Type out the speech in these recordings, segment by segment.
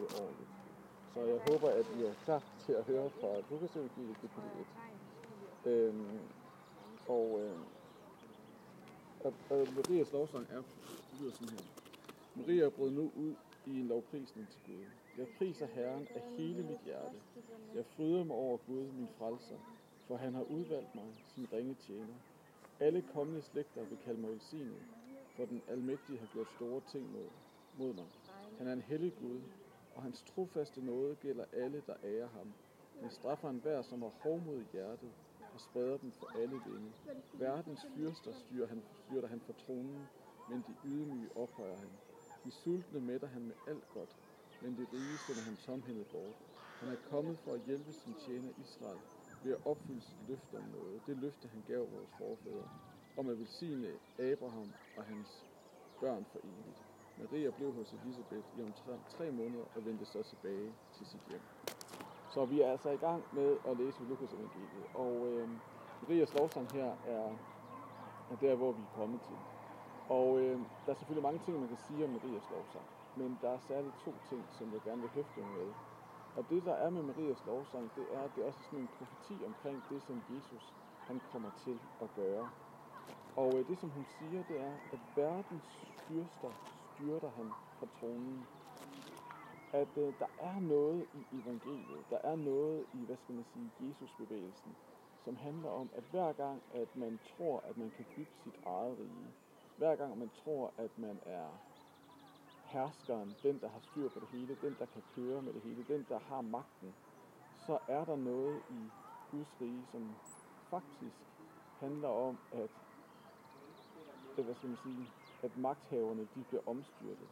det ordentligt. Så jeg håber, at I er klar til at høre fra Lukas Evangeliet kapitel 1. Øhm, og, øh, og, og Marias lovsang er, lyder sådan her. Maria brød nu ud i en lovprisning til Gud. Jeg priser Herren af hele mit hjerte. Jeg fryder mig over Gud, min frelser, for han har udvalgt mig, sin ringe tjener. Alle kommende slægter vil kalde mig velsignet, for den almægtige har gjort store ting mod, mod mig. Han er en hellig Gud, og hans trofaste nåde gælder alle, der ærer ham. Han straffer enhver, som har hovmod i hjertet, og spreder dem for alle vinde. Verdens fyrster styrer han, styrter han for tronen, men de ydmyge ophøjer han. De sultne mætter han med alt godt, men de rige sender han tomhændet bort. Han er kommet for at hjælpe sin tjener Israel ved at opfylde sit løfte om noget. Det løfte, han gav vores forfædre, om at velsigne Abraham og hans børn for evigt. Maria blev hos Elisabeth i omtrent tre måneder og vendte så tilbage til sit hjem. Så vi er altså i gang med at læse Lukas evangeliet, og øh, Marias lovsang her er, er der, hvor vi er kommet til. Og øh, der er selvfølgelig mange ting, man kan sige om Marias lovsang, men der er særligt to ting, som jeg gerne vil hæfte med. Og det, der er med Marias lovsang, det er, at det er også sådan en profeti omkring det, som Jesus han kommer til at gøre. Og øh, det, som hun siger, det er, at verdens fyrster styrter han fra tronen. At øh, der er noget i evangeliet, der er noget i, hvad skal man sige, Jesusbevægelsen, som handler om, at hver gang, at man tror, at man kan bygge sit eget rige, hver gang man tror, at man er herskeren, den der har styr på det hele, den der kan køre med det hele, den der har magten, så er der noget i Guds rige, som faktisk handler om, at, øh, hvad skal man sige, at magthaverne de bliver omstyrtet.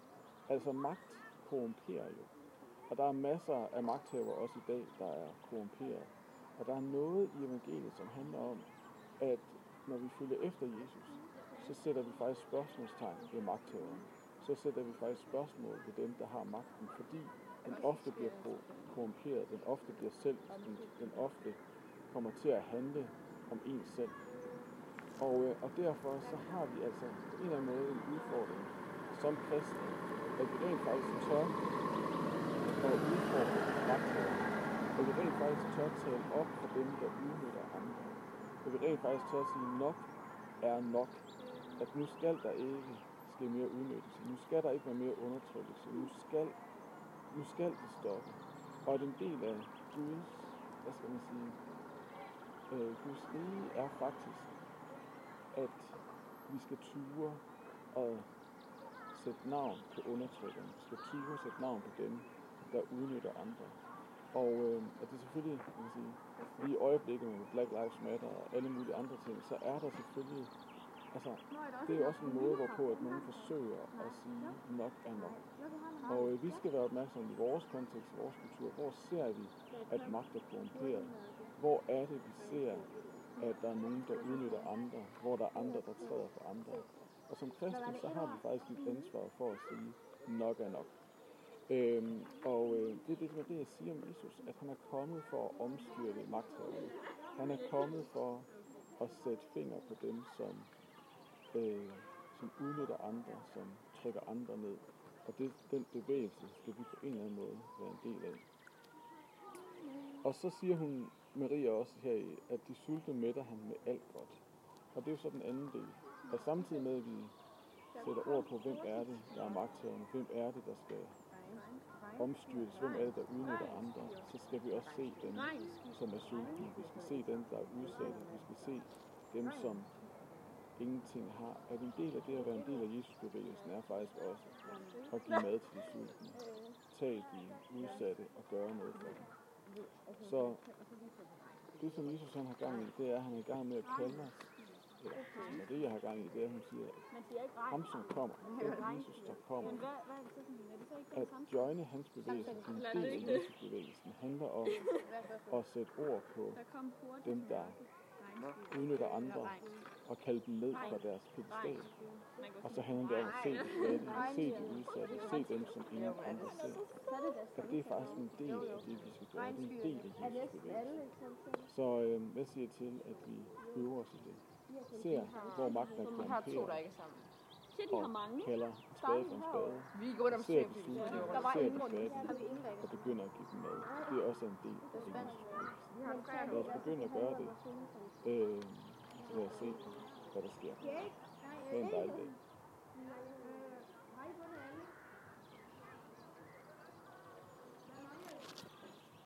Altså magt korrumperer jo. Og der er masser af magthavere også i dag, der er korrumperet. Og der er noget i evangeliet, som handler om, at når vi følger efter Jesus, så sætter vi faktisk spørgsmålstegn ved magthaverne. Så sætter vi faktisk spørgsmål ved dem, der har magten, fordi den ofte bliver korrumperet, den ofte bliver selv, den ofte kommer til at handle om en selv. Og, øh, og derfor så har vi altså på en eller anden måde en udfordring som kristne, at vi rent faktisk tør at udfordre magthaverne. At vi rent faktisk tør tale op for dem, der udnytter andre. At vi rent faktisk tør sige, nok er nok. At nu skal der ikke ske mere udnyttelse. Nu skal der ikke være mere undertrykkelse. Nu skal, nu skal det stoppe. Og at en del af Guds, hvad skal man sige, øh, Guds rige er faktisk at vi skal ture og sætte navn på undertrykkerne. Vi skal ture og sætte navn på dem, der udnytter andre. Og øh, at det selvfølgelig, man kan sige, lige i øjeblikket med Black Lives Matter og alle mulige andre ting, så er der selvfølgelig, altså, det er også en måde, hvorpå at nogen forsøger at sige, nok er nok. Og øh, vi skal være opmærksomme i vores kontekst, i vores kultur. Hvor ser vi, at magt er korrumperet? Hvor er det, vi ser, at der er nogen, der udnytter andre, hvor der er andre, der træder for andre. Og som kristne, så har vi faktisk et ansvar for at sige, nok er nok. Øhm, og øh, det er det, det, jeg siger om Jesus, at han er kommet for at omstyrte magthaverne. Han er kommet for at sætte fingre på dem, som, øh, som udnytter andre, som trykker andre ned. Og det, den bevægelse skal vi på en eller anden måde være en del af. Og så siger hun Maria også her i, at de sultne mætter han med alt godt. Og det er jo så den anden del. Og samtidig med, at vi sætter ord på, hvem er det, der er magthaverne, hvem er det, der skal omstyrtes, hvem er det, der udnytter andre, så skal vi også se dem, som er sultne. Vi skal se dem, der er udsatte. Vi skal se dem, som ingenting har. At en del af det at være en del af Jesusbevægelsen er faktisk også at give mad til de sultne. Tag de udsatte og gøre noget for dem. Så det, som Jesus han har gang i, det er, at han er i gang med at kalde os, eller som Maria har gang i, det er, at hun siger, at ham som kommer, den Jesus, der kommer, at joine hans bevægelse, en del af Jesus-bevægelsen, handler om at sætte ord på dem, der udnytter andre og kalde dem ned fra deres pedestal. Og så handler det om at se de fattige, se de udsatte, se dem, som ingen andre ser. Og det er faktisk en del af det, vi skal gøre. Det er en del af Jesus bevægelse. Så øh, hvad siger til, at vi øver os i det? Ser, hvor magten er korrumperet. Se, de har mange. kalder spade for en spade. Vi gik rundt om Ser på sultne, Der var ser rundt. fattige, og begynder at give dem mad. Det er også en del af Jesus. Lad os begynde at gøre det. Øh, lad os se, hvad der sker. Ha' en dejlig dag.